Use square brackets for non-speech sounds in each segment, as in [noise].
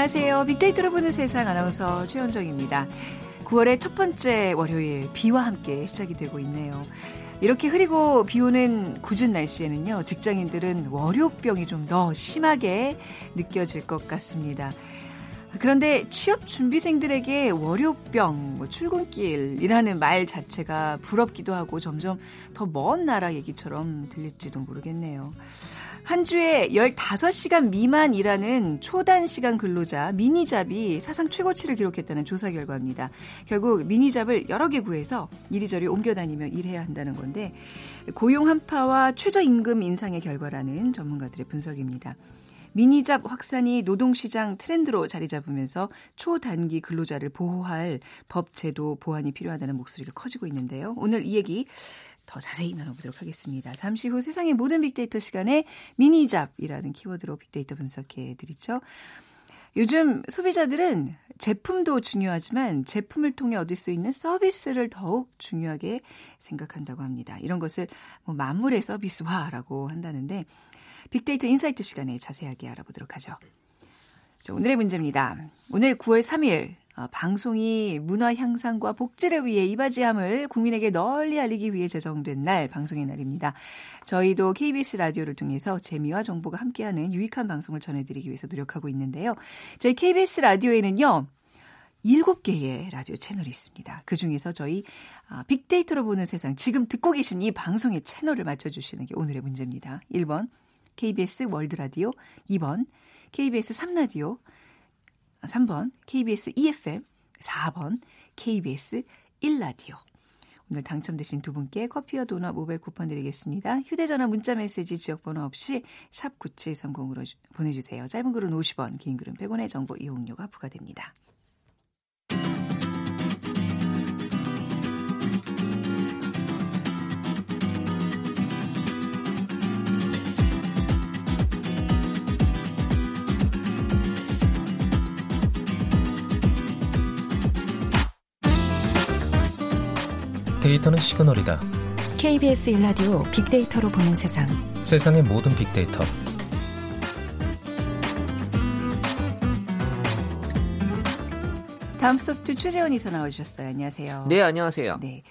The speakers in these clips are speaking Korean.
안녕하세요. 빅데이터로 보는 세상 아나운서 최현정입니다. 9월의 첫 번째 월요일 비와 함께 시작이 되고 있네요. 이렇게 흐리고 비 오는 굳은 날씨에는요, 직장인들은 월요병이 좀 더 심하게 느껴질 것 같습니다. 그런데 취업 준비생들에게 월요병, 뭐 출근길이라는 말 자체가 부럽기도 하고 점점 더 먼 나라 얘기처럼 들릴지도 모르겠네요. 한 주에 15시간 미만 일하는 초단 시간 근로자 미니잡이 사상 최고치를 기록했다는 조사 결과입니다. 결국 미니잡을 여러 개 구해서 이리저리 옮겨 다니며 일해야 한다는 건데 고용 한파와 최저임금 인상의 결과라는 전문가들의 분석입니다. 미니잡 확산이 노동시장 트렌드로 자리 잡으면서 초단기 근로자를 보호할 법 제도 보완이 필요하다는 목소리가 커지고 있는데요. 오늘 이 얘기 더 자세히 나눠보도록 하겠습니다. 잠시 후 세상의 모든 빅데이터 시간에 mini job이라는 키워드로 빅데이터 분석해 드리죠. 요즘 소비자들은 제품도 중요하지만 제품을 통해 얻을 수 있는 서비스를 더욱 중요하게 생각한다고 합니다. 이런 것을 뭐 만물의 서비스화라고 한다는데 빅데이터 insight 시간에 자세하게 알아보도록 하죠. 자, 오늘의 문제입니다. 오늘 9월 3일 어, 방송이 문화 향상과 복지를 위해 이바지함을 국민에게 널리 알리기 위해 제정된 날 방송의 날입니다. 저희도 KBS 라디오를 통해서 재미와 정보가 함께하는 유익한 방송을 전해드리기 위해서 노력하고 있는데요. 저희 KBS 라디오에는요. 7개의 라디오 채널이 있습니다. 그 중에서 저희 아, 빅데이터로 보는 세상 지금 듣고 계신 이 방송의 채널을 맞춰주시는 게 오늘의 문제입니다. 1번 KBS 월드라디오, 2번 KBS 3라디오, 3번 KBS EFM, 4번 KBS 1라디오. 오늘 당첨되신 두 분께 커피와 도넛 모바일 쿠폰 드리겠습니다. 휴대전화 문자 메시지 지역번호 없이 샵 9730으로 보내주세요. 짧은 글은 50원, 긴 글은 100원의 정보 이용료가 부과됩니다. 데이터는 시그널이다. KBS 일라디오 빅데이터로 보는 세상. 세상의 모든 빅데이터. 다음 소프트 최재원 이사 나와주셨어요. 안녕하세요. 네, 안녕하세요. 네.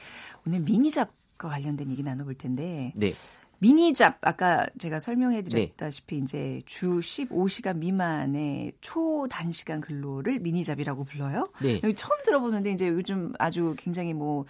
오늘 미니잡과 관련된 얘기 나눠볼 텐데. 네. 미니잡 아까 제가 설명해 드렸다시피 네. 이제 주 15시간 미만의 초단시간 근로를 미니잡이라고 불러요. 네. 여기 처음 들어보는데 이제 요즘 아주 굉장히 뭐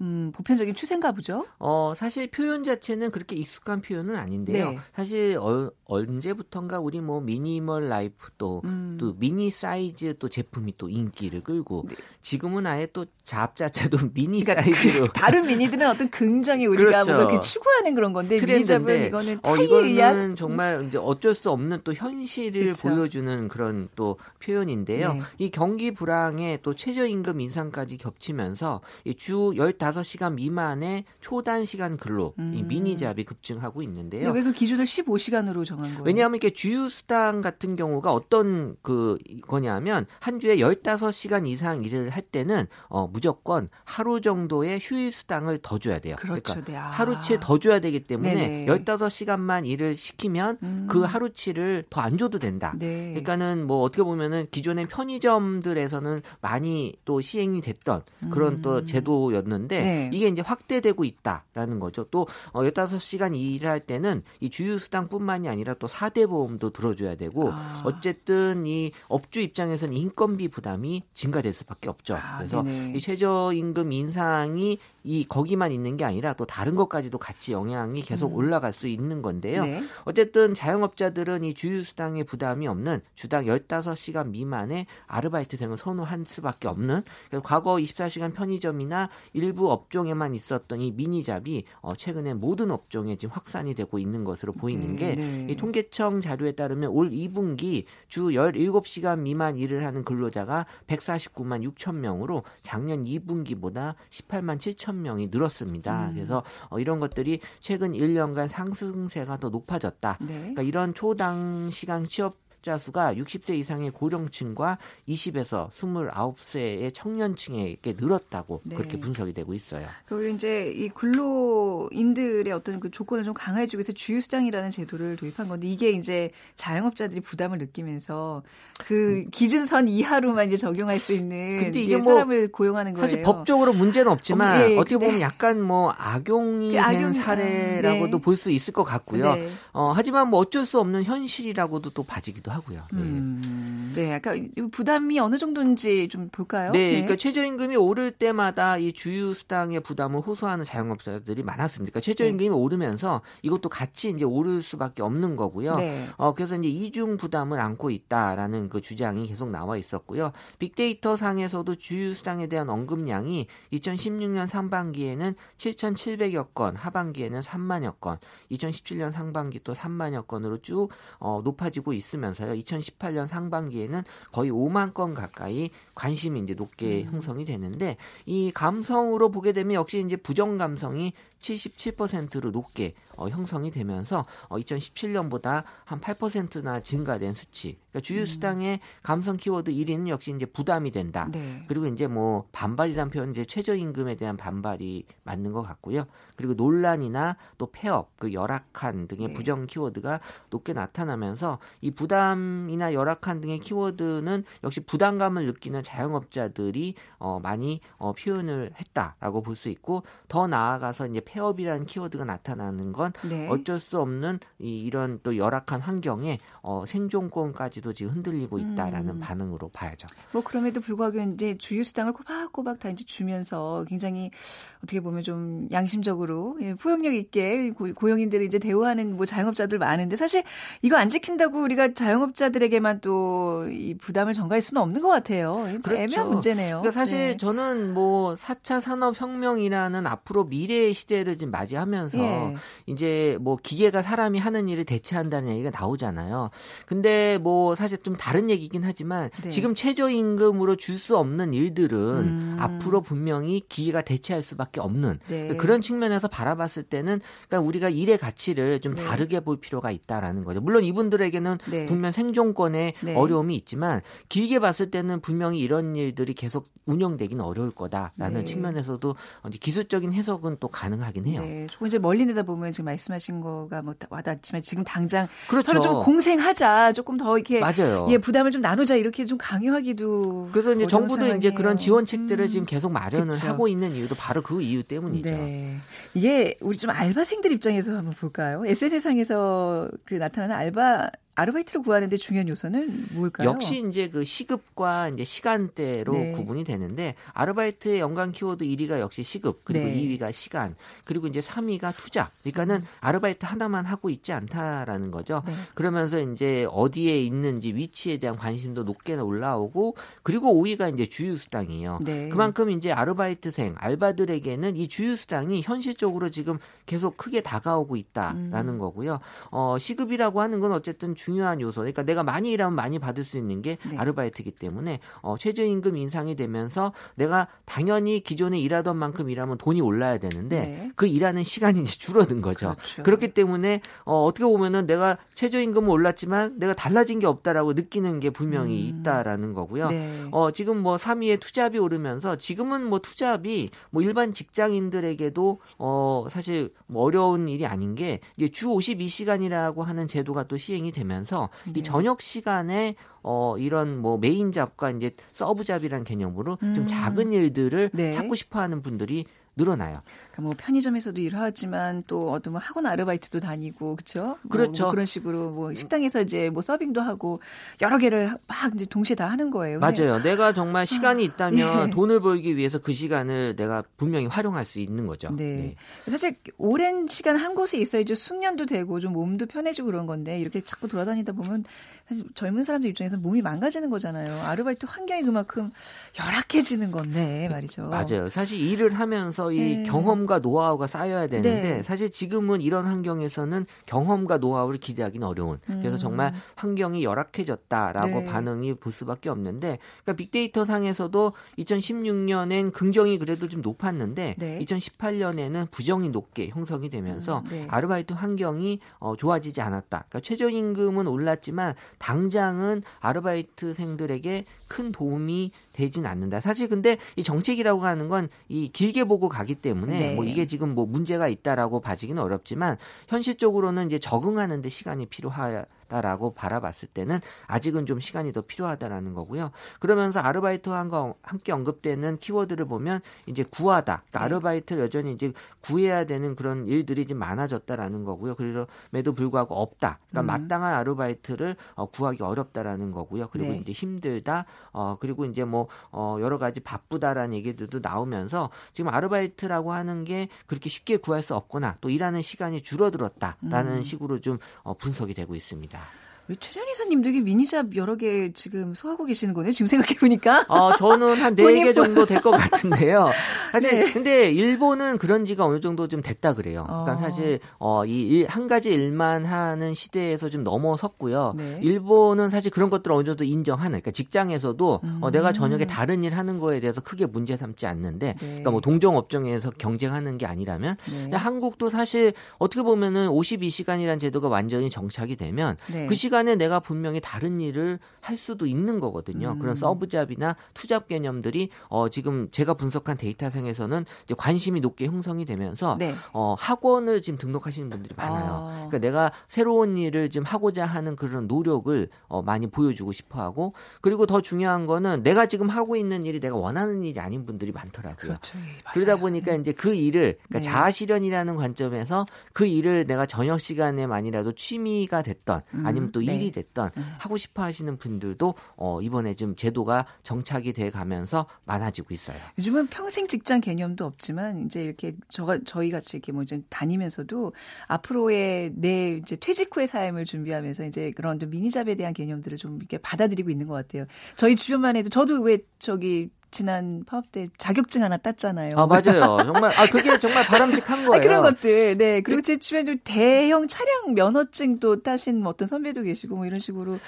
음, 보편적인 추세인가 보죠. 어, 사실 표현 자체는 그렇게 익숙한 표현은 아닌데요. 네. 사실 어, 언제부턴가 우리 뭐 미니멀 라이프 또또 음. 또 미니 사이즈 또 제품이 또 인기를 끌고 네. 지금은 아예 또 job 자체도 [laughs] 미니 그러니까 사이즈로 다른 미니들은 어떤 굉장히 우리가 그렇죠. 뭔가 그 추구하는 그런 건데 트렌드인데 이거는 어, 이거는 정말 이제 어쩔 수 없는 또 현실을 그쵸. 보여주는 그런 또 표현인데요. 네. 이 경기 불황에 또 최저임금 인상까지 겹치면서 주 15시간 미만의 초단 시간 근로 음. 이 미니잡이 급증하고 있는데요. 왜 그 기준을 15시간으로 정한 거예요? 왜냐하면 이렇게 주유 수당 같은 경우가 어떤 그 거냐면 한 주에 15시간 이상 일을 할 때는 어 무조건 하루 정도의 휴일 수당을 더 줘야 돼요. 그렇죠. 그러니까 네. 아. 하루치 더 줘야 되기 때문에 네네. 15시간만 일을 시키면 음. 그 하루치를 더 안 줘도 된다. 네. 그러니까는 뭐 어떻게 보면은 기존의 편의점들에서는 많이 또 시행이 됐던 그런 음. 또 제도였는데 네. 이게 이제 확대되고 있다라는 거죠. 또 15시간 어, 일할 때는 이 주유 수당뿐만이 아니라 또 4대 보험도 들어줘야 되고 아. 어쨌든 이 업주 입장에서는 인건비 부담이 증가될 수밖에 없죠. 아, 그래서 네네. 이 최저임금 인상이 이 거기만 있는 게 아니라 또 다른 것까지도 같이 영향이 계속 음. 올라갈 수 있는 건데요. 네. 어쨌든 자영업자들은 이 주유수당의 부담이 없는 주당 15시간 미만의 아르바이트생을 선호할 수밖에 없는 과거 24시간 편의점이나 일부 업종에만 있었던 이 미니잡이 어, 최근에 모든 업종에 지금 확산이 되고 있는 것으로 보이는 네, 게이 네. 통계청 자료에 따르면 올 2분기 주 17시간 미만 일을 하는 근로자가 149만 6천 명으로 작년 2분기보다 18만 7천 3천 명이 늘었습니다. 음. 그래서 어, 이런 것들이 최근 1년간 상승세가 더 높아졌다. 네. 그러니까 이런 초당 시간 취업 사용자 수가 60세 이상의 고령층과 20에서 29세의 청년층에게 늘었다고 네. 그렇게 분석이 되고 있어요. 그리고 이제 이 근로인들의 어떤 그 조건을 좀 강화해주기 위해서 주휴수당이라는 제도를 도입한 건데 이게 이제 자영업자들이 부담을 느끼면서 그 음. 기준선 이하로만 이제 적용할 수 있는 근데 이게 뭐 사람을 고용하는 거예요. 사실 법적으로 문제는 없지만 어, 예, 어떻게 보면 약간 뭐 악용이 그 악용, 된 사례라고도 네. 볼수 있을 것 같고요. 네. 어, 하지만 뭐 어쩔 수 없는 현실이라고도 또 봐지기도 하고요. 네. 음, 네, 약간 부담이 어느 정도인지 좀 볼까요? 네, 네. 그러니까 최저임금이 오를 때마다 이 주유 수당의 부담을 호소하는 자영업자들이 많았습니다. 그러니까 최저임금이 네. 오르면서 이것도 같이 이제 오를 수밖에 없는 거고요. 네. 어, 그래서 이제 이중 부담을 안고 있다라는 그 주장이 계속 나와 있었고요. 빅데이터 상에서도 주유 수당에 대한 언급량이 2016년 상반기에는 7,700여 건, 하반기에는 3만여 건, 2017년 상반기 또 3만여 건으로 쭉 어, 높아지고 있으면서 요. 2018년 상반기에는 거의 5만 건 가까이 관심이 이제 높게 음. 형성이 되는데 이 감성으로 보게 되면 역시 이제 부정 감성이 77%로 높게 어, 형성이 되면서 어, 2017년보다 한 8%나 증가된 수치. 그러니까 주유 수당의 음. 감성 키워드 1위는 역시 이제 부담이 된다. 네. 그리고 이제 뭐 반발이란 표현 이제 최저 임금에 대한 반발이 맞는 것 같고요. 그리고 논란이나 또 폐업, 그 열악한 등의 네. 부정 키워드가 높게 나타나면서 이 부담이나 열악한 등의 키워드는 역시 부담감을 느끼는 자영업자들이 어, 많이 어, 표현을 했다라고 볼 수 있고 더 나아가서 이제 폐업이라는 키워드가 나타나는 건 네. 어쩔 수 없는 이, 이런 또 열악한 환경에 어, 생존권까지도 지금 흔들리고 있다라는 음. 반응으로 봐야죠. 뭐 그럼에도 불구하고 이제 주유 수당을 꼬박꼬박 다 이제 주면서 굉장히 어떻게 보면 좀 양심적으로 예, 포용력 있게 고, 용인들을 이제 대우하는 뭐 자영업자들 많은데 사실 이거 안 지킨다고 우리가 자영업자들에게만 또 이 부담을 전가할 수는 없는 것 같아요. 그렇죠. 애매한 문제네요. 그러니까 사실 네. 저는 뭐 4차 산업혁명이라는 앞으로 미래의 시대 시대를 지금 맞이하면서 예. 이제 뭐 기계가 사람이 하는 일을 대체한다는 얘기가 나오잖아요. 근데 뭐 사실 좀 다른 얘기긴 하지만 네. 지금 최저임금으로 줄 수 없는 일들은 음. 앞으로 분명히 기계가 대체할 수밖에 없는 네. 그런 측면에서 바라봤을 때는 그러니까 우리가 일의 가치를 좀 네. 다르게 볼 필요가 있다라는 거죠. 물론 이분들에게는 네. 분명 생존권에 네. 어려움이 있지만 길게 봤을 때는 분명히 이런 일들이 계속 운영되기는 어려울 거다라는 네. 측면에서도 기술적인 해석은 또 가능하겠 하긴 해요. 네, 조금 이제 멀리 내다보면 지금 말씀하신 거가 뭐 와닿지만 지금 당장 그렇죠. 서로 좀 공생하자, 조금 더 이렇게 맞아요. 예 부담을 좀 나누자 이렇게 좀 강요하기도. 그래서 이제 정부도 상황이에요. 이제 그런 지원책들을 음. 지금 계속 마련을 그쵸. 하고 있는 이유도 바로 그 이유 때문이죠. 네. 이게 우리 좀 알바생들 입장에서 한번 볼까요? SNS상에서 그 나타나는 알바 아르바이트를 구하는데 중요한 요소는 뭘까요? 역시 이제 그 시급과 이제 시간대로 네. 구분이 되는데 아르바이트의 연간 키워드 1위가 역시 시급 그리고 네. 2위가 시간 그리고 이제 3위가 투자. 그러니까는 음. 아르바이트 하나만 하고 있지 않다라는 거죠. 네. 그러면서 이제 어디에 있는지 위치에 대한 관심도 높게 올라오고 그리고 5위가 이제 주유수당이에요. 네. 그만큼 이제 아르바이트생 알바들에게는 이 주유수당이 현실적으로 지금 계속 크게 다가오고 있다라는 음. 거고요. 어, 시급이라고 하는 건 어쨌든 중요한 요소. 그러니까 내가 많이 일하면 많이 받을 수 있는 게 네. 아르바이트이기 때문에 어, 최저임금 인상이 되면서 내가 당연히 기존에 일하던 만큼 일하면 돈이 올라야 되는데 네. 그 일하는 시간이 이제 줄어든 거죠. 그렇죠. 그렇기 때문에 어, 어떻게 보면은 내가 최저임금은 올랐지만 내가 달라진 게 없다라고 느끼는 게 분명히 음. 있다라는 거고요. 네. 어, 지금 뭐 3위에 투잡이 오르면서 지금은 뭐 투잡이 뭐 일반 직장인들에게도 어, 사실 뭐 어려운 일이 아닌 게 이제 주 52시간이라고 하는 제도가 또 시행이 되면 되면서 네. 이 저녁 시간에 어 이런 뭐 main job과 이제 sub job이라는 개념으로 음. 좀 작은 일들을 네. 찾고 싶어 하는 분들이 늘어나요. 그러니까 뭐 편의점에서도 일하지만 또 어떤 뭐 학원 아르바이트도 다니고 그렇죠? 그렇죠. 뭐 그런 식으로 뭐 식당에서 이제 뭐 서빙도 하고 여러 개를 막 이제 동시에 다 하는 거예요. 맞아요. 내가 정말 시간이 아, 있다면 네. 돈을 벌기 위해서 그 시간을 내가 분명히 활용할 수 있는 거죠. 네. 네. 사실 오랜 시간 한 곳에 있어야지 숙련도 되고 좀 몸도 편해지고 그런 건데 이렇게 자꾸 돌아다니다 보면 사실 젊은 사람들 입장에서 몸이 망가지는 거잖아요. 아르바이트 환경이 그만큼 열악해지는 건데 말이죠. 맞아요. 사실 일을 하면서 이 네. 경험과 노하우가 쌓여야 되는데 네. 사실 지금은 이런 환경에서는 경험과 노하우를 기대하기는 어려운. 그래서 음. 정말 환경이 열악해졌다라고 네. 반응이 볼 수밖에 없는데 그러니까 빅데이터 상에서도 2016년엔 긍정이 그래도 좀 높았는데 2018년에는 부정이 높게 형성이 되면서 음, 네. 아르바이트 환경이 어, 좋아지지 않았다. 그러니까 최저임금은 올랐지만 당장은 아르바이트생들에게 큰 도움이 되진 않는다. 사실 근데 이 정책이라고 하는 건 이 길게 보고 가기 때문에 네. 뭐 이게 지금 뭐 문제가 있다라고 봐지기는 어렵지만 현실적으로는 이제 적응하는 데 시간이 필요하 있다라고 바라봤을 때는 아직은 좀 시간이 더 필요하다라는 거고요. 그러면서 아르바이트와 함께 언급되는 키워드를 보면 이제 구하다. 그러니까 네. 아르바이트를 여전히 이제 구해야 되는 그런 일들이 좀 많아졌다라는 거고요. 그럼에도 불구하고 없다. 그러니까 음. 마땅한 아르바이트를 어, 구하기 어렵다라는 거고요. 그리고 네. 이제 힘들다. 어, 그리고 이제 뭐 어, 여러 가지 바쁘다라는 얘기들도 나오면서 지금 아르바이트라고 하는 게 그렇게 쉽게 구할 수 없거나 또 일하는 시간이 줄어들었다라는 음. 식으로 좀 어, 분석이 되고 있습니다. 우리 최전 이사님 되게 미니잡 여러 개 지금 소화하고 계시는 거네요. 지금 생각해 보니까. 어, 저는 한 네 개 정도 될 것 같은데요. [laughs] 사실 네. 근데 일본은 그런 지가 어느 정도 좀 됐다 그래요. 그러니까 어. 사실 어, 이 한 가지 일만 하는 시대에서 좀 넘어섰고요. 네. 일본은 사실 그런 것들을 어느 정도 인정하는 그러니까 직장에서도 음. 어, 내가 저녁에 다른 일 하는 거에 대해서 크게 문제 삼지 않는데 네. 그러니까 뭐 동종 업종에서 경쟁하는 게 아니라면 네. 한국도 사실 어떻게 보면은 52시간이라는 제도가 완전히 정착이 되면 네. 그 시간 시간에 내가 분명히 다른 일을 할 수도 있는 거거든요. 음. 그런 서브잡이나 투잡 개념들이 어 지금 제가 분석한 데이터상에서는 이제 관심이 높게 형성이 되면서 네. 어 학원을 지금 등록하시는 분들이 많아요. 아. 그러니까 내가 새로운 일을 지금 하고자 하는 그런 노력을 어 많이 보여주고 싶어 하고 그리고 더 중요한 거는 내가 지금 하고 있는 일이 내가 원하는 일이 아닌 분들이 많더라고요. 그렇죠. 예, 그러다 보니까 네. 이제 그 일을 그러니까 네. 자아 실현이라는 관점에서 그 일을 내가 저녁 시간에만이라도 취미가 됐던 아니면 또 음. 일이 네. 됐던 음. 하고 싶어 하시는 분들도 어, 이번에 좀 제도가 정착이 돼 가면서 많아지고 있어요. 요즘은 평생 직장 개념도 없지만 이제 이렇게 저 저희 같이 이렇게 뭐 이제 다니면서도 앞으로의 내 이제 퇴직 후의 삶을 준비하면서 이제 그런 좀 미니잡에 대한 개념들을 좀 이렇게 받아들이고 있는 것 같아요. 저희 주변만 해도 저도 왜 저기 지난 파업 때 자격증 하나 땄잖아요. 아 맞아요. 정말 아 그게 정말 바람직한 거예요. 아, 그런 것들. 네. 그리고 제 주변에 좀 대형 차량 면허증도 따신 뭐 어떤 선배도 계시고 뭐 이런 식으로.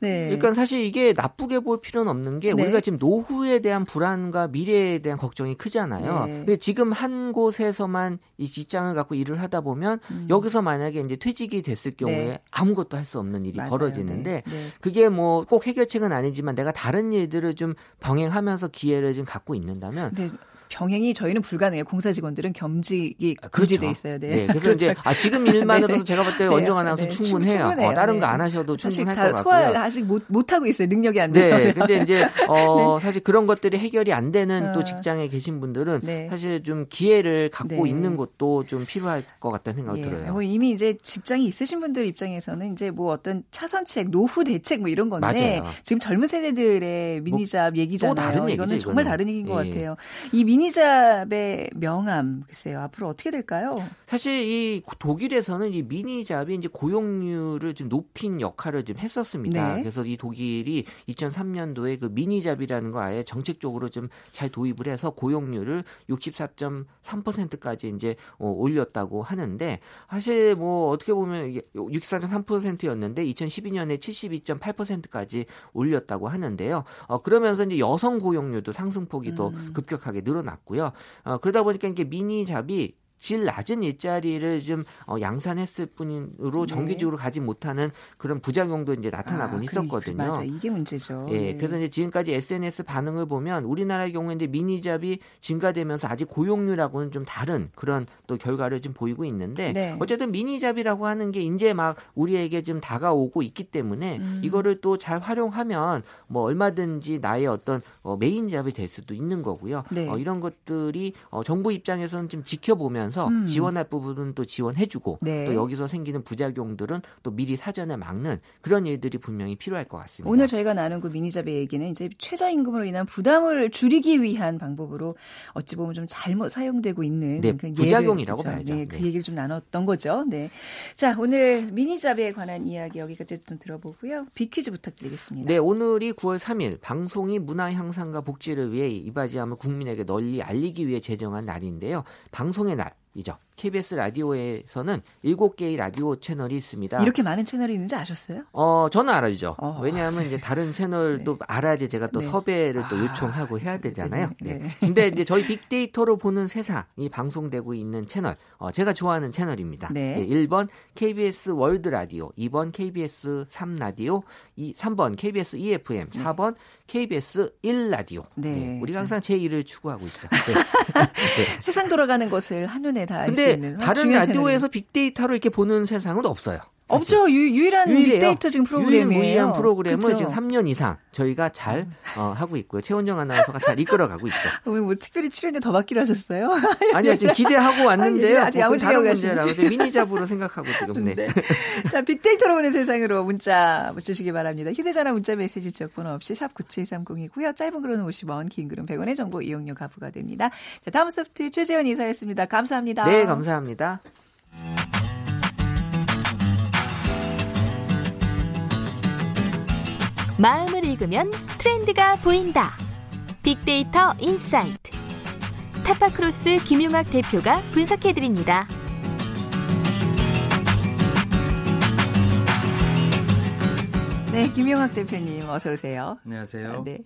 네. 그러니까 사실 이게 나쁘게 볼 필요는 없는 게 네. 우리가 지금 노후에 대한 불안과 미래에 대한 걱정이 크잖아요. 네. 근데 지금 한 곳에서만 이 직장을 갖고 일을 하다 보면 음. 여기서 만약에 이제 퇴직이 됐을 경우에 네. 아무것도 할 수 없는 일이 맞아요. 벌어지는데 네. 네. 그게 뭐 꼭 해결책은 아니지만 내가 다른 일들을 좀 병행하면서 기 회를 좀 갖고 있는다면 네. 병행이 저희는 불가능해요. 공사 직원들은 겸직이 아, 그렇죠. 돼 있어야 돼요. 네, [laughs] 그래서. 이제 아, 지금 일만으로도 [laughs] 제가 볼때 원정 아나운서 네, 충분해요. 어, 다른 거 안 하셔도 충분할 것 같고요. 소화 아직 못, 못 하고 있어요. 능력이 안 돼서. 네, 근데 이제 [laughs] 어, 사실 그런 것들이 해결이 안 되는 또 어. 직장에 계신 분들은 네. 사실 좀 기회를 갖고 네. 있는 것도 좀 필요할 것 같다는 생각이 예. 들어요. 뭐 이미 이제 직장이 있으신 분들 입장에서는 이제 뭐 어떤 차선책, 노후 대책 뭐 이런 건데 맞아요. 지금 젊은 세대들의 뭐 미니잡 뭐, 얘기잖아요. 다른 얘기죠, 이거는 정말 다른 얘기인 예. 것 같아요. 이 미니 잡의 명암 글쎄요 앞으로 어떻게 될까요? 사실 이 독일에서는 이 미니잡이 이제 고용률을 좀 높인 역할을 좀 했었습니다. 네. 그래서 이 독일이 2003년도에 그 미니잡이라는 거 아예 정책적으로 좀 잘 도입을 해서 고용률을 64.3%까지 이제 어, 올렸다고 하는데 사실 뭐 어떻게 보면 64.3%였는데 2012년에 72.8%까지 올렸다고 하는데요. 어, 그러면서 이제 여성 고용률도 상승폭이 음. 더 급격하게 늘어 났고요. 어, 그러다 보니까 이게 mini job이 질 낮은 일자리를 좀 어, 양산했을 뿐으로 네. 정기적으로 가지 못하는 그런 부작용도 이제 나타나곤 아, 있었거든요. 맞아, 이게 문제죠. 예, 네. 그래서 이제 지금까지 SNS 반응을 보면 우리나라의 경우에 이제 mini job이 증가되면서 아직 고용률하고는 좀 다른 그런 또 결과를 좀 보이고 있는데 네. 어쨌든 mini job이라고 하는 게 이제 막 우리에게 좀 다가오고 있기 때문에 음. 이거를 또 잘 활용하면 뭐 얼마든지 나의 어떤 어, main job이 될 수도 있는 거고요. 네. 어, 이런 것들이 어, 정부 입장에서는 좀 지켜보면 하면서 음. 지원할 부분은 또 지원해주고 네. 또 여기서 생기는 부작용들은 또 미리 사전에 막는 그런 일들이 분명히 필요할 것 같습니다. 오늘 저희가 나눈 그 미니잡의 얘기는 이제 최저임금으로 인한 부담을 줄이기 위한 방법으로 어찌 보면 좀 잘못 사용되고 있는 네, 그 부작용이라고 예를, 봐야죠. 네, 그 네. 얘기를 좀 나눴던 거죠. 네. 자 오늘 미니잡에 관한 이야기 여기까지 좀 들어보고요. 비퀴즈 부탁드리겠습니다. 네, 오늘이 9월 3일 방송이 문화 향상과 복지를 위해 이바지함을 국민에게 널리 알리기 위해 제정한 날인데요. 방송의 날 이죠. KBS 라디오에서는 7개의 라디오 채널이 있습니다. 이렇게 많은 채널이 있는지 아셨어요? 어, 저는 알았죠. 어. 왜냐하면 이제 다른 [laughs] 채널도 네. 알아야지 제가 또 네. 섭외를 또 아, 요청하고 아, 해야 되잖아요. 네. 네. 근데 이제 [laughs] 저희 빅데이터로 보는 세상이 방송되고 있는 채널, 어, 제가 좋아하는 채널입니다. 네. 1번 KBS 월드 라디오, 2번 KBS 3 라디오, 이 3번 KBS 2FM, 4번 KBS 1라디오. 네. 네. 우리가 항상 제1을 추구하고 있죠. [laughs] 네. 네. 세상 돌아가는 것을 한눈에 다 알 수 있는 다른 라디오에서 빅데이터로 이렇게 보는 세상은 없어요. 없죠. 유, 일한 빅데이터 지금 프로그램이에요. 유일한 프로그램을 그쵸? 지금 3년 이상 저희가 잘 음. 어, 하고 있고요. 최원정 아나운서가 잘 이끌어가고 있죠. [laughs] 왜 뭐 특별히 출연에 더 받기로 하셨어요? [laughs] 아니요. 지금 기대하고 왔는데요. 아직 야무지게 하고 문제라고 미니잡으로 생각하고 지금 네. 네. 자, 빅데이터로 보는 세상으로 문자 주시기 바랍니다. 휴대전화 문자 메시지 지역번호 없이 샵 9730이고요. 짧은 글은 50원, 긴 글은 100원의 정보 이용료 가부가 됩니다. 자, 다음 소프트 최재원 이사였습니다. 감사합니다. 네, 감사합니다. 마음을 읽으면 트렌드가 보인다. 빅데이터 인사이트. 타파크로스 김용학 대표가 분석해드립니다. 네, 김용학 대표님 어서 오세요. 안녕하세요. 네.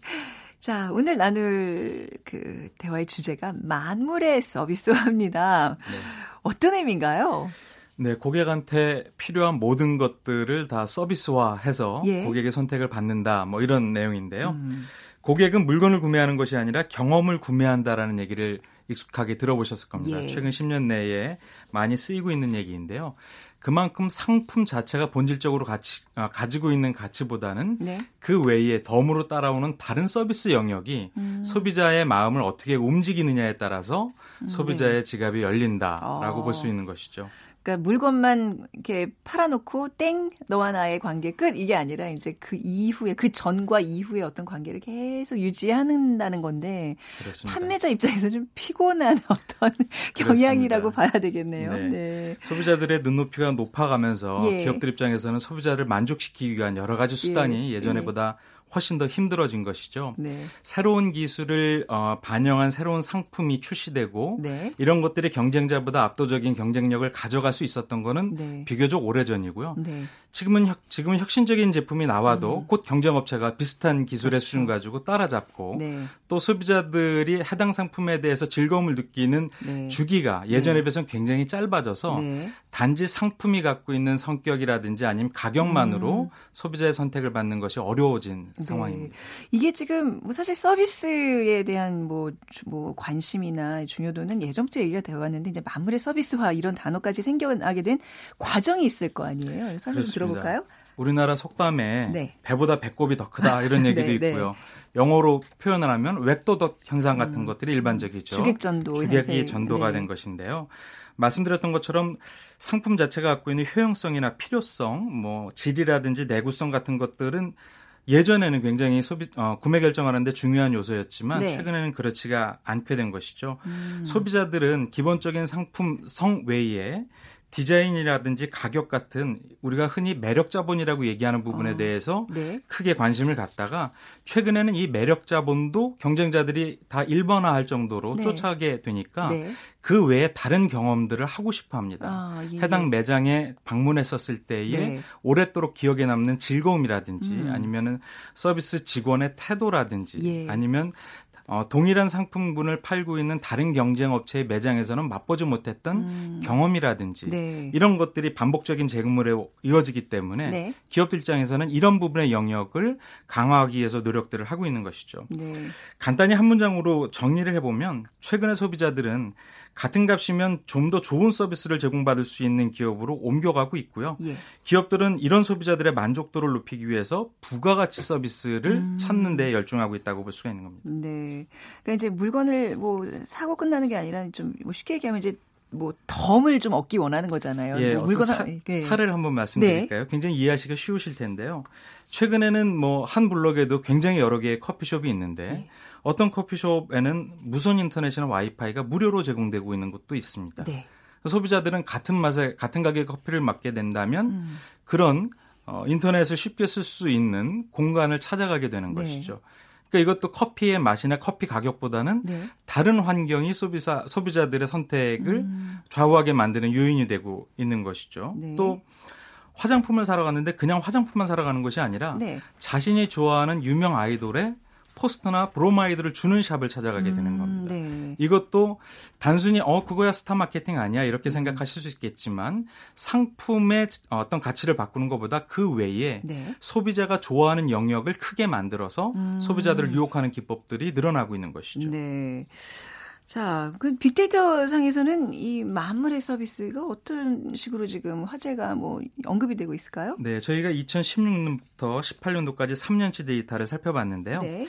자, 오늘 나눌 그 대화의 주제가 만물의 서비스화입니다. 네. 어떤 의미인가요? 네, 고객한테 필요한 모든 것들을 다 서비스화해서 예. 고객의 선택을 받는다. 뭐 이런 내용인데요. 음. 고객은 물건을 구매하는 것이 아니라 경험을 구매한다라는 얘기를 익숙하게 들어보셨을 겁니다. 예. 최근 10년 내에 많이 쓰이고 있는 얘기인데요. 그만큼 상품 자체가 본질적으로 가치, 아, 가지고 있는 가치보다는 네. 그 외에 덤으로 따라오는 다른 서비스 영역이 음. 소비자의 마음을 어떻게 움직이느냐에 따라서 음, 소비자의 네. 지갑이 열린다라고 어. 볼수 있는 것이죠. 그러니까 물건만 이렇게 팔아놓고 땡 너와 나의 관계 끝 이게 아니라 이제 그 이후에 그 전과 이후에 어떤 관계를 계속 유지하는다는 건데 그렇습니다. 판매자 입장에서 좀 피곤한 [laughs] 어떤 경향이라고 봐야 되겠네요. 네. 네. 소비자들의 눈높이가 높아가면서 예. 기업들 입장에서는 소비자를 만족시키기 위한 여러 가지 수단이 예. 전에보다 예. 훨씬 더 힘들어진 것이죠. 네. 새로운 기술을 어, 반영한 새로운 상품이 출시되고 네. 이런 것들이 경쟁자보다 압도적인 경쟁력을 가져갈 수 있었던 거는 네. 비교적 오래전이고요. 네. 지금은 혁, 지금은 혁신적인 제품이 나와도 음. 곧 경쟁업체가 비슷한 기술의 그렇죠. 수준 가지고 따라잡고 네. 또 소비자들이 해당 상품에 대해서 즐거움을 느끼는 네. 주기가 예전에 비해서는 굉장히 짧아져서 단지 상품이 갖고 있는 성격이라든지 아니면 가격만으로 음. 소비자의 선택을 받는 것이 어려워진 네. 상황입니다. 이게 지금 뭐 사실 서비스에 대한 뭐, 뭐 관심이나 중요도는 예전부터 얘기가 되어 왔는데 이제 만물의 서비스화 이런 단어까지 생겨나게 된 과정이 있을 거 아니에요. 설명 들어볼까요? 우리나라 속담에 네. 배보다 배꼽이 더 크다 이런 얘기도 네, 네. 있고요. 영어로 표현을 하면 웩도덕 현상 같은 음, 것들이 일반적이죠. 주객전도 주객이 전도가 네. 된 것인데요. 말씀드렸던 것처럼 상품 자체가 갖고 있는 효용성이나 필요성, 뭐 질이라든지 내구성 같은 것들은 예전에는 굉장히 소비 어, 구매 결정하는데 중요한 요소였지만 네. 최근에는 그렇지가 않게 된 것이죠. 음. 소비자들은 기본적인 상품 성 외에 디자인이라든지 가격 같은 우리가 흔히 매력 자본이라고 얘기하는 부분에 어, 대해서 네. 크게 관심을 갖다가 최근에는 이 매력 자본도 경쟁자들이 다 일반화할 정도로 네. 쫓아가게 되니까 네. 그 외에 다른 경험들을 하고 싶어 합니다. 아, 예. 해당 매장에 방문했었을 때에 네. 오랫도록 기억에 남는 즐거움이라든지 음. 아니면은 서비스 직원의 태도라든지 예. 아니면 어, 동일한 상품군을 팔고 있는 다른 경쟁 업체의 매장에서는 맛보지 못했던 음. 경험이라든지 네. 이런 것들이 반복적인 재구물에 이어지기 때문에 네. 기업들 입장에서는 이런 부분의 영역을 강화하기 위해서 노력들을 하고 있는 것이죠. 네. 간단히 한 문장으로 정리를 해보면 최근의 소비자들은 같은 값이면 좀 더 좋은 서비스를 제공받을 수 있는 기업으로 옮겨가고 있고요. 예. 기업들은 이런 소비자들의 만족도를 높이기 위해서 부가가치 서비스를 음. 찾는 데 열중하고 있다고 볼 수가 있는 겁니다. 네. 그러니까 이제 물건을 뭐 사고 끝나는 게 아니라 좀 뭐 쉽게 얘기하면 이제 뭐 덤을 좀 얻기 원하는 거잖아요. 예, 뭐 물건 사, 네. 사례를 한번 말씀드릴까요? 네. 굉장히 이해하시기가 쉬우실 텐데요. 최근에는 뭐 한 블록에도 굉장히 여러 개의 커피숍이 있는데 네. 어떤 커피숍에는 무선 인터넷이나 와이파이가 무료로 제공되고 있는 곳도 있습니다. 네. 소비자들은 같은 맛에 같은 가격의 커피를 맡게 된다면 음. 그런 어, 인터넷을 쉽게 쓸 수 있는 공간을 찾아가게 되는 네. 것이죠. 그러니까 이것도 커피의 맛이나 커피 가격보다는 네. 다른 환경이 소비자 소비자들의 선택을 음. 좌우하게 만드는 요인이 되고 있는 것이죠. 네. 또 화장품을 사러 갔는데 그냥 화장품만 사러 가는 것이 아니라 네. 자신이 좋아하는 유명 아이돌의 포스터나 브로마이드를 주는 샵을 찾아가게 되는 음, 겁니다. 네. 이것도 단순히 어 그거야 스타 마케팅 아니야 이렇게 생각하실 수 있겠지만 상품의 어떤 가치를 바꾸는 것보다 그 외에 네. 소비자가 좋아하는 영역을 크게 만들어서 음. 소비자들을 유혹하는 기법들이 늘어나고 있는 것이죠. 네. 자, 그 빅데이터 상에서는 이 만물의 서비스화가 어떤 식으로 지금 화제가 뭐 언급이 되고 있을까요? 네, 저희가 2016년부터 18년도까지 3년치 데이터를 살펴봤는데요. 네.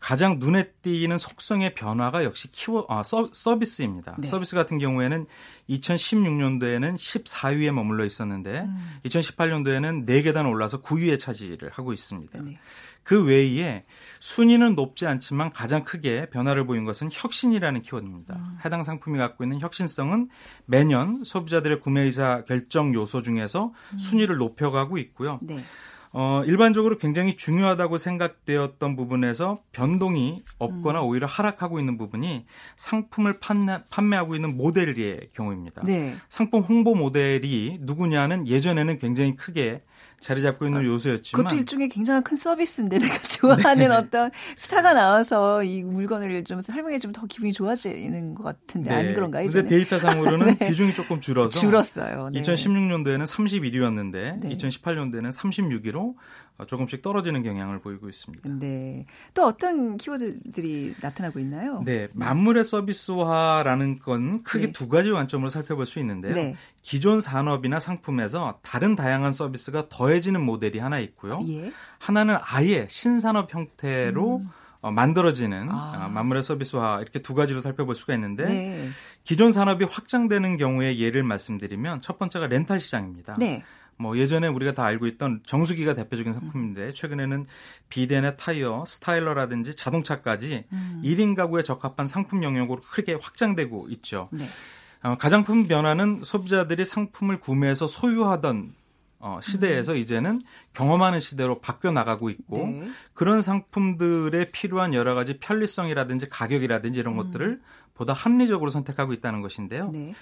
가장 눈에 띄는 속성의 변화가 역시 키워 아, 서, 서비스입니다. 네. 서비스 같은 경우에는 2016년도에는 14위에 머물러 있었는데 음. 2018년도에는 4계단 올라서 9위에 차지를 하고 있습니다. 네. 그 외에 순위는 높지 않지만 가장 크게 변화를 보인 것은 혁신이라는 키워드입니다. 음. 해당 상품이 갖고 있는 혁신성은 매년 소비자들의 구매 의사 결정 요소 중에서 음. 순위를 높여가고 있고요. 네. 어, 일반적으로 굉장히 중요하다고 생각되었던 부분에서 변동이 없거나 음. 오히려 하락하고 있는 부분이 상품을 판매, 판매하고 있는 모델의 경우입니다. 네. 상품 홍보 모델이 누구냐는 예전에는 굉장히 크게 자리 잡고 있는 아, 요소였지만 그것도 일종의 굉장히 큰 서비스인데 [laughs] 내가 좋아하는 네. 어떤 스타가 나와서 이 물건을 좀 설명해 주면 더 기분이 좋아지는 것 같은데 네. 안 그런가요? 근데 데이터상으로는 [laughs] 네. 비중이 조금 줄어서 줄었어요. 네. 2016년도에는 31위였는데 2018년도에는 36위로 어, 조금씩 떨어지는 경향을 보이고 있습니다. 네. 또 어떤 키워드들이 나타나고 있나요? 네. 만물의 서비스화라는 건 크게 네. 두 가지 관점으로 살펴볼 수 있는데요. 네. 기존 산업이나 상품에서 다른 다양한 서비스가 더 해지는 모델이 하나 있고요. 예. 하나는 아예 신산업 형태로 음. 어, 만들어지는 아. 어, 만물의 서비스화 이렇게 두 가지로 살펴볼 수가 있는데 네. 기존 산업이 확장되는 경우에 예를 말씀드리면 첫 번째가 렌탈 시장입니다. 네. 뭐 예전에 우리가 다 알고 있던 정수기가 대표적인 상품인데 최근에는 비대나 타이어, 스타일러라든지 자동차까지 음. 1인 가구에 적합한 상품 영역으로 크게 확장되고 있죠. 네. 어, 가장 큰 변화는 소비자들이 상품을 구매해서 소유하던 어, 시대에서 음. 이제는 경험하는 시대로 바뀌어 나가고 있고 네. 그런 상품들에 필요한 여러 가지 편리성이라든지 가격이라든지 이런 음. 것들을 보다 합리적으로 선택하고 있다는 것인데요. 네.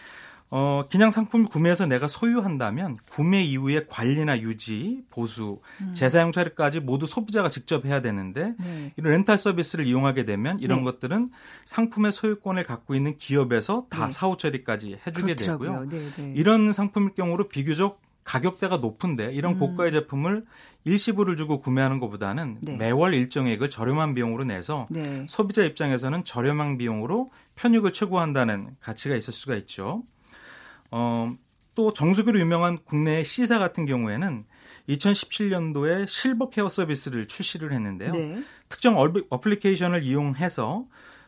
어, 그냥 상품을 구매해서 내가 소유한다면 구매 이후의 관리나 유지, 보수, 음. 재사용 처리까지 모두 소비자가 직접 해야 되는데 네. 이런 렌탈 서비스를 이용하게 되면 이런 네. 것들은 상품의 소유권을 갖고 있는 기업에서 다 네. 사후 처리까지 해주게 그렇더라고요. 되고요. 네, 네. 이런 상품일 경우로 비교적 가격대가 높은데 이런 음. 고가의 제품을 일시불을 주고 구매하는 것보다는 네. 매월 일정액을 저렴한 비용으로 내서 네. 소비자 입장에서는 저렴한 비용으로 편익을 최고한다는 가치가 있을 수가 있죠. 어, 또 정수기로 유명한 국내 C사 같은 경우에는 2017년도에 실버 케어 서비스를 출시를 했는데요. 네. 특정 어플리케이션을 이용해서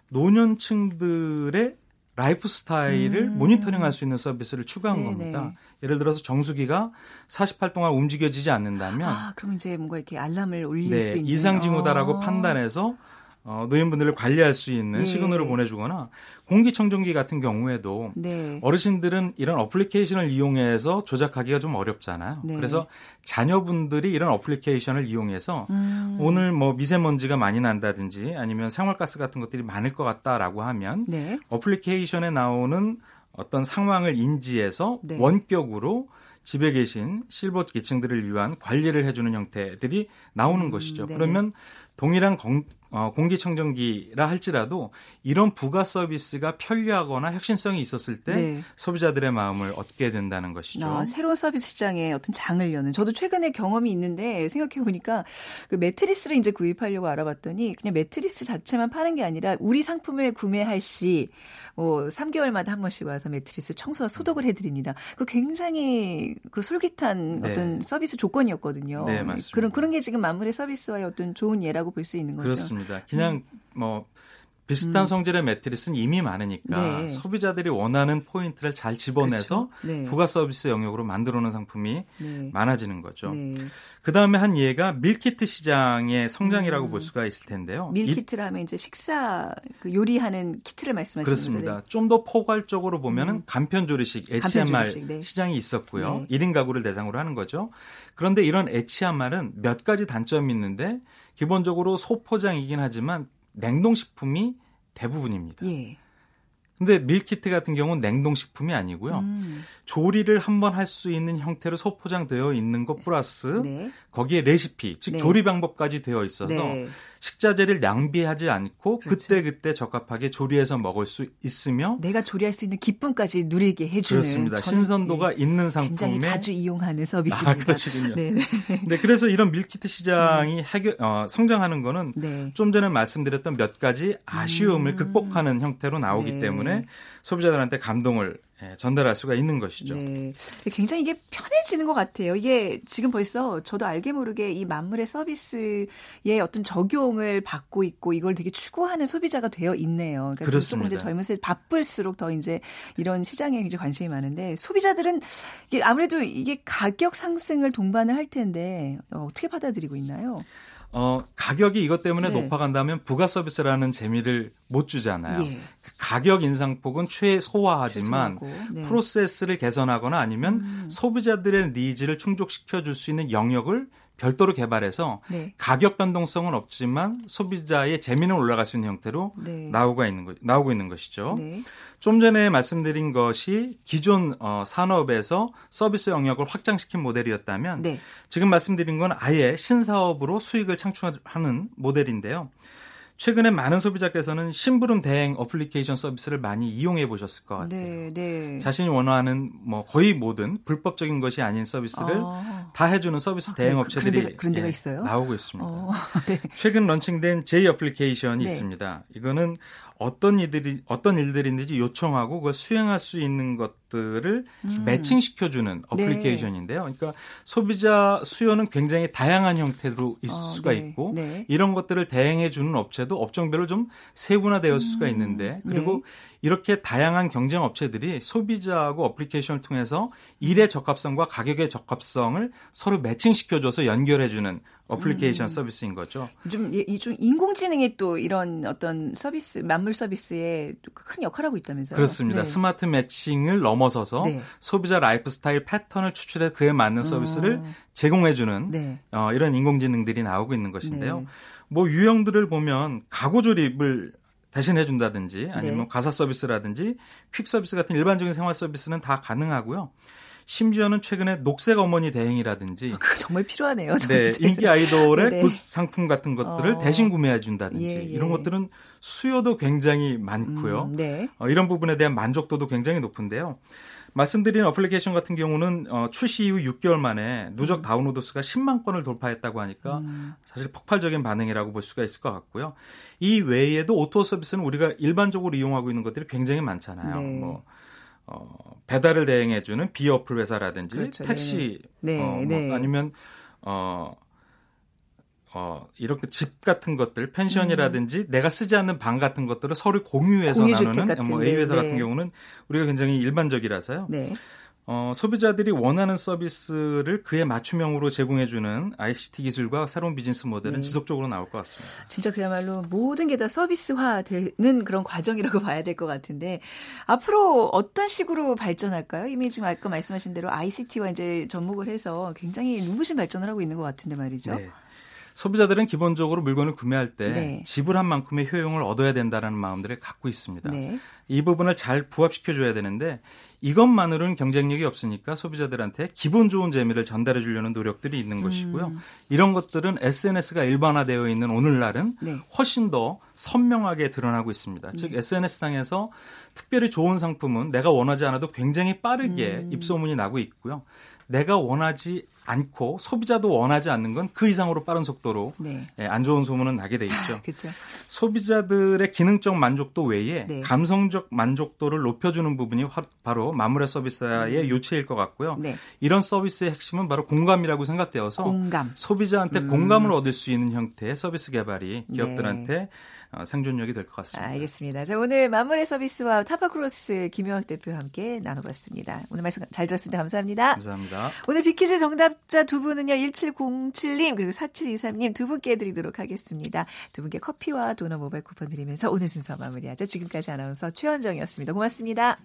노년층들의 라이프 스타일을 음. 모니터링 할 수 있는 서비스를 추가한 네네. 겁니다. 예를 들어서 정수기가 48 동안 움직여지지 않는다면 아, 그럼 이제 뭔가 이렇게 알람을 울릴 네, 수 있는 이상 징후다라고 어. 판단해서 어, 노인분들을 관리할 수 있는 네. 시그널을 보내주거나 공기청정기 같은 경우에도 네. 어르신들은 이런 어플리케이션을 이용해서 조작하기가 좀 어렵잖아요. 네. 그래서 자녀분들이 이런 어플리케이션을 이용해서 음. 오늘 뭐 미세먼지가 많이 난다든지 아니면 생활가스 같은 것들이 많을 것 같다라고 하면 네. 어플리케이션에 나오는 어떤 상황을 인지해서 네. 원격으로 집에 계신 실버 계층들을 위한 관리를 해주는 형태들이 나오는 음, 것이죠. 네. 그러면 동일한 공, 어, 공기청정기라 할지라도 이런 부가 서비스가 편리하거나 혁신성이 있었을 때 네. 소비자들의 마음을 얻게 된다는 것이죠. 아, 새로운 서비스 시장에 어떤 장을 여는 저도 최근에 경험이 있는데 생각해 보니까 그 매트리스를 이제 구입하려고 알아봤더니 그냥 매트리스 자체만 파는 게 아니라 우리 상품을 구매할 시 뭐 3개월마다 한 번씩 와서 매트리스 청소와 소독을 해드립니다. 그 굉장히 그 솔깃한 네. 어떤 서비스 조건이었거든요. 네, 맞습니다. 그런 그런 게 지금 만물의 서비스와의 어떤 좋은 예라고 볼 수 있는 거죠. 그렇습니다. 그렇습니다. 그냥 음. 뭐 비슷한 음. 성질의 매트리스는 이미 많으니까 네. 소비자들이 원하는 포인트를 잘 집어내서 그렇죠. 네. 부가 서비스 영역으로 만들어놓은 상품이 네. 많아지는 거죠. 네. 그 다음에 한 예가 밀키트 시장의 성장이라고 음. 볼 수가 있을 텐데요. 밀키트를 하면 이제 식사 그 요리하는 키트를 말씀하시는 그렇습니다. 네. 좀더 포괄적으로 보면은 음. 간편조리식 HMR 네. 시장이 있었고요. 1인 가구를 대상으로 하는 거죠. 그런데 이런 HMR은 몇 가지 단점이 있는데 기본적으로 소포장이긴 하지만 냉동식품이 대부분입니다. 예. 근데 밀키트 같은 경우는 냉동식품이 아니고요. 음. 조리를 한 번 할 수 있는 형태로 소포장되어 있는 것 플러스 네. 거기에 레시피, 즉 네. 조리 방법까지 되어 있어서 네. 식자재를 낭비하지 않고 그렇죠. 그때 그때 적합하게 조리해서 먹을 수 있으며 내가 조리할 수 있는 기쁨까지 누리게 해주는 그렇습니다. 신선도가 예, 있는 상품에 굉장히 자주 이용하는 서비스입니다. 아, 그러시군요. 네, 네. 네, 그래서 이런 밀키트 시장이 해결, 어, 성장하는 거는 네. 좀 전에 말씀드렸던 몇 가지 아쉬움을 음. 극복하는 형태로 나오기 네. 때문에 소비자들한테 감동을 예, 전달할 수가 있는 것이죠. 네. 굉장히 이게 편해지는 것 같아요. 이게 지금 벌써 저도 알게 모르게 이 만물의 서비스의 어떤 적용을 받고 있고 이걸 되게 추구하는 소비자가 되어 있네요. 그러니까 그렇습니다. 조금 이제 젊은 세대 바쁠수록 더 이제 이런 시장에 굉장히 관심이 많은데 소비자들은 이게 아무래도 이게 가격 상승을 동반을 할 텐데 어, 어떻게 받아들이고 있나요? 어, 가격이 이것 때문에 네. 높아간다면 부가 서비스라는 재미를 못 주잖아요. 예. 그 가격 인상폭은 최소화하지만 네. 프로세스를 개선하거나 아니면 음. 소비자들의 니즈를 충족시켜 줄 수 있는 영역을 별도로 개발해서 네. 가격 변동성은 없지만 소비자의 재미는 올라갈 수 있는 형태로 네. 나오고 있는 거, 나오고 있는 것이죠. 네. 좀 전에 말씀드린 것이 기존 어, 산업에서 서비스 영역을 확장시킨 모델이었다면 네. 지금 말씀드린 건 아예 신사업으로 수익을 창출하는 모델인데요. 최근에 많은 소비자께서는 심부름 대행 어플리케이션 서비스를 많이 이용해 보셨을 것 같아요. 네, 네. 자신이 원하는 뭐 거의 모든 불법적인 것이 아닌 서비스를 아. 다 해주는 서비스 아, 대행 그, 업체들이 그런, 데가, 그런 데가 예, 있어요? 나오고 있습니다. 어, [laughs] 네. 최근 런칭된 J 어플리케이션이 네. 있습니다. 이거는 어떤 일들이 어떤 일들인지 요청하고 그걸 수행할 수 있는 것들을 음. 매칭시켜주는 어플리케이션인데요. 네. 그러니까 소비자 수요는 굉장히 다양한 형태로 있을 어, 수가 네. 있고 네. 이런 것들을 대행해주는 업체도 업종별로 좀 세분화되었을 음. 수가 있는데 그리고 네. 이렇게 다양한 경쟁 업체들이 소비자하고 어플리케이션을 통해서 일의 적합성과 가격의 적합성을 서로 매칭시켜줘서 연결해주는 어플리케이션 음. 서비스인 거죠. 좀, 좀 인공지능이 또 이런 어떤 서비스, 만물 서비스에 큰 역할을 하고 있다면서요? 그렇습니다. 네. 스마트 매칭을 넘어서서 네. 소비자 라이프 스타일 패턴을 추출해 그에 맞는 서비스를 음. 제공해주는 네. 어, 이런 인공지능들이 나오고 있는 것인데요. 네. 뭐 유형들을 보면 가구 조립을 대신해 준다든지 아니면 네. 가사 서비스라든지 퀵 서비스 같은 일반적인 생활 서비스는 다 가능하고요. 심지어는 최근에 녹색 어머니 대행이라든지 아, 그 정말 필요하네요. 네, 인기 아이돌의 [laughs] 네. 굿즈 상품 같은 것들을 어. 대신 구매해 준다든지 예, 예. 이런 것들은 수요도 굉장히 많고요. 음, 네. 어, 이런 부분에 대한 만족도도 굉장히 높은데요. 말씀드린 어플리케이션 같은 경우는 어, 출시 이후 6개월 만에 누적 음. 다운로드 수가 10만 건을 돌파했다고 하니까 음. 사실 폭발적인 반응이라고 볼 수가 있을 것 같고요. 이 외에도 O2O 서비스는 우리가 일반적으로 이용하고 있는 것들이 굉장히 많잖아요. 네. 뭐 어, 배달을 대행해주는 비어플 회사라든지 그렇죠. 택시 네. 어, 뭐 네. 아니면 어, 어, 이렇게 집 같은 것들, 펜션이라든지 음. 내가 쓰지 않는 방 같은 것들을 서로 공유해서 나누는 뭐 A 회사 네. 같은 경우는 우리가 굉장히 일반적이라서요. 네. 어, 소비자들이 원하는 서비스를 그에 맞춤형으로 제공해주는 ICT 기술과 새로운 비즈니스 모델은 네. 지속적으로 나올 것 같습니다. 진짜 그야말로 모든 게 다 서비스화되는 그런 과정이라고 [laughs] 봐야 될 것 같은데 앞으로 어떤 식으로 발전할까요? 이미 지금 아까 말씀하신 대로 ICT와 이제 접목을 해서 굉장히 눈부신 발전을 하고 있는 것 같은데 말이죠. 네. 소비자들은 기본적으로 물건을 구매할 때 네. 지불한 만큼의 효용을 얻어야 된다는 마음들을 갖고 있습니다. 네. 이 부분을 잘 부합시켜 줘야 되는데 이것만으로는 경쟁력이 없으니까 소비자들한테 기분 좋은 재미를 전달해 주려는 노력들이 있는 것이고요. 음. 이런 것들은 SNS가 일반화되어 있는 오늘날은 네. 훨씬 더 선명하게 드러나고 있습니다. 즉 네. SNS상에서 특별히 좋은 상품은 내가 원하지 않아도 굉장히 빠르게 음. 입소문이 나고 있고요. 내가 원하지 않고 소비자도 원하지 않는 건 그 이상으로 빠른 속도로 네. 예, 안 좋은 소문은 나게 돼 있죠. 그렇죠. 소비자들의 기능적 만족도 외에 네. 감성적 만족도를 높여주는 부분이 바로 마무리 서비스의 음. 요체일 것 같고요. 네. 이런 서비스의 핵심은 바로 공감이라고 생각되어서 공감. 소비자한테 음. 공감을 얻을 수 있는 형태의 서비스 개발이 기업들한테 네. 어, 생존력이 될 것 같습니다. 알겠습니다. 자, 오늘 만물의 서비스화 타파크로스 김용학 대표와 함께 나눠봤습니다. 오늘 말씀 잘 들었습니다. 감사합니다. 감사합니다. 오늘 비키즈 정답자 두 분은요. 1707님 그리고 4723님 두 분께 드리도록 하겠습니다. 두 분께 커피와 도넛 모바일 쿠폰 드리면서 오늘 순서 마무리하죠. 지금까지 아나운서 최원정이었습니다. 고맙습니다.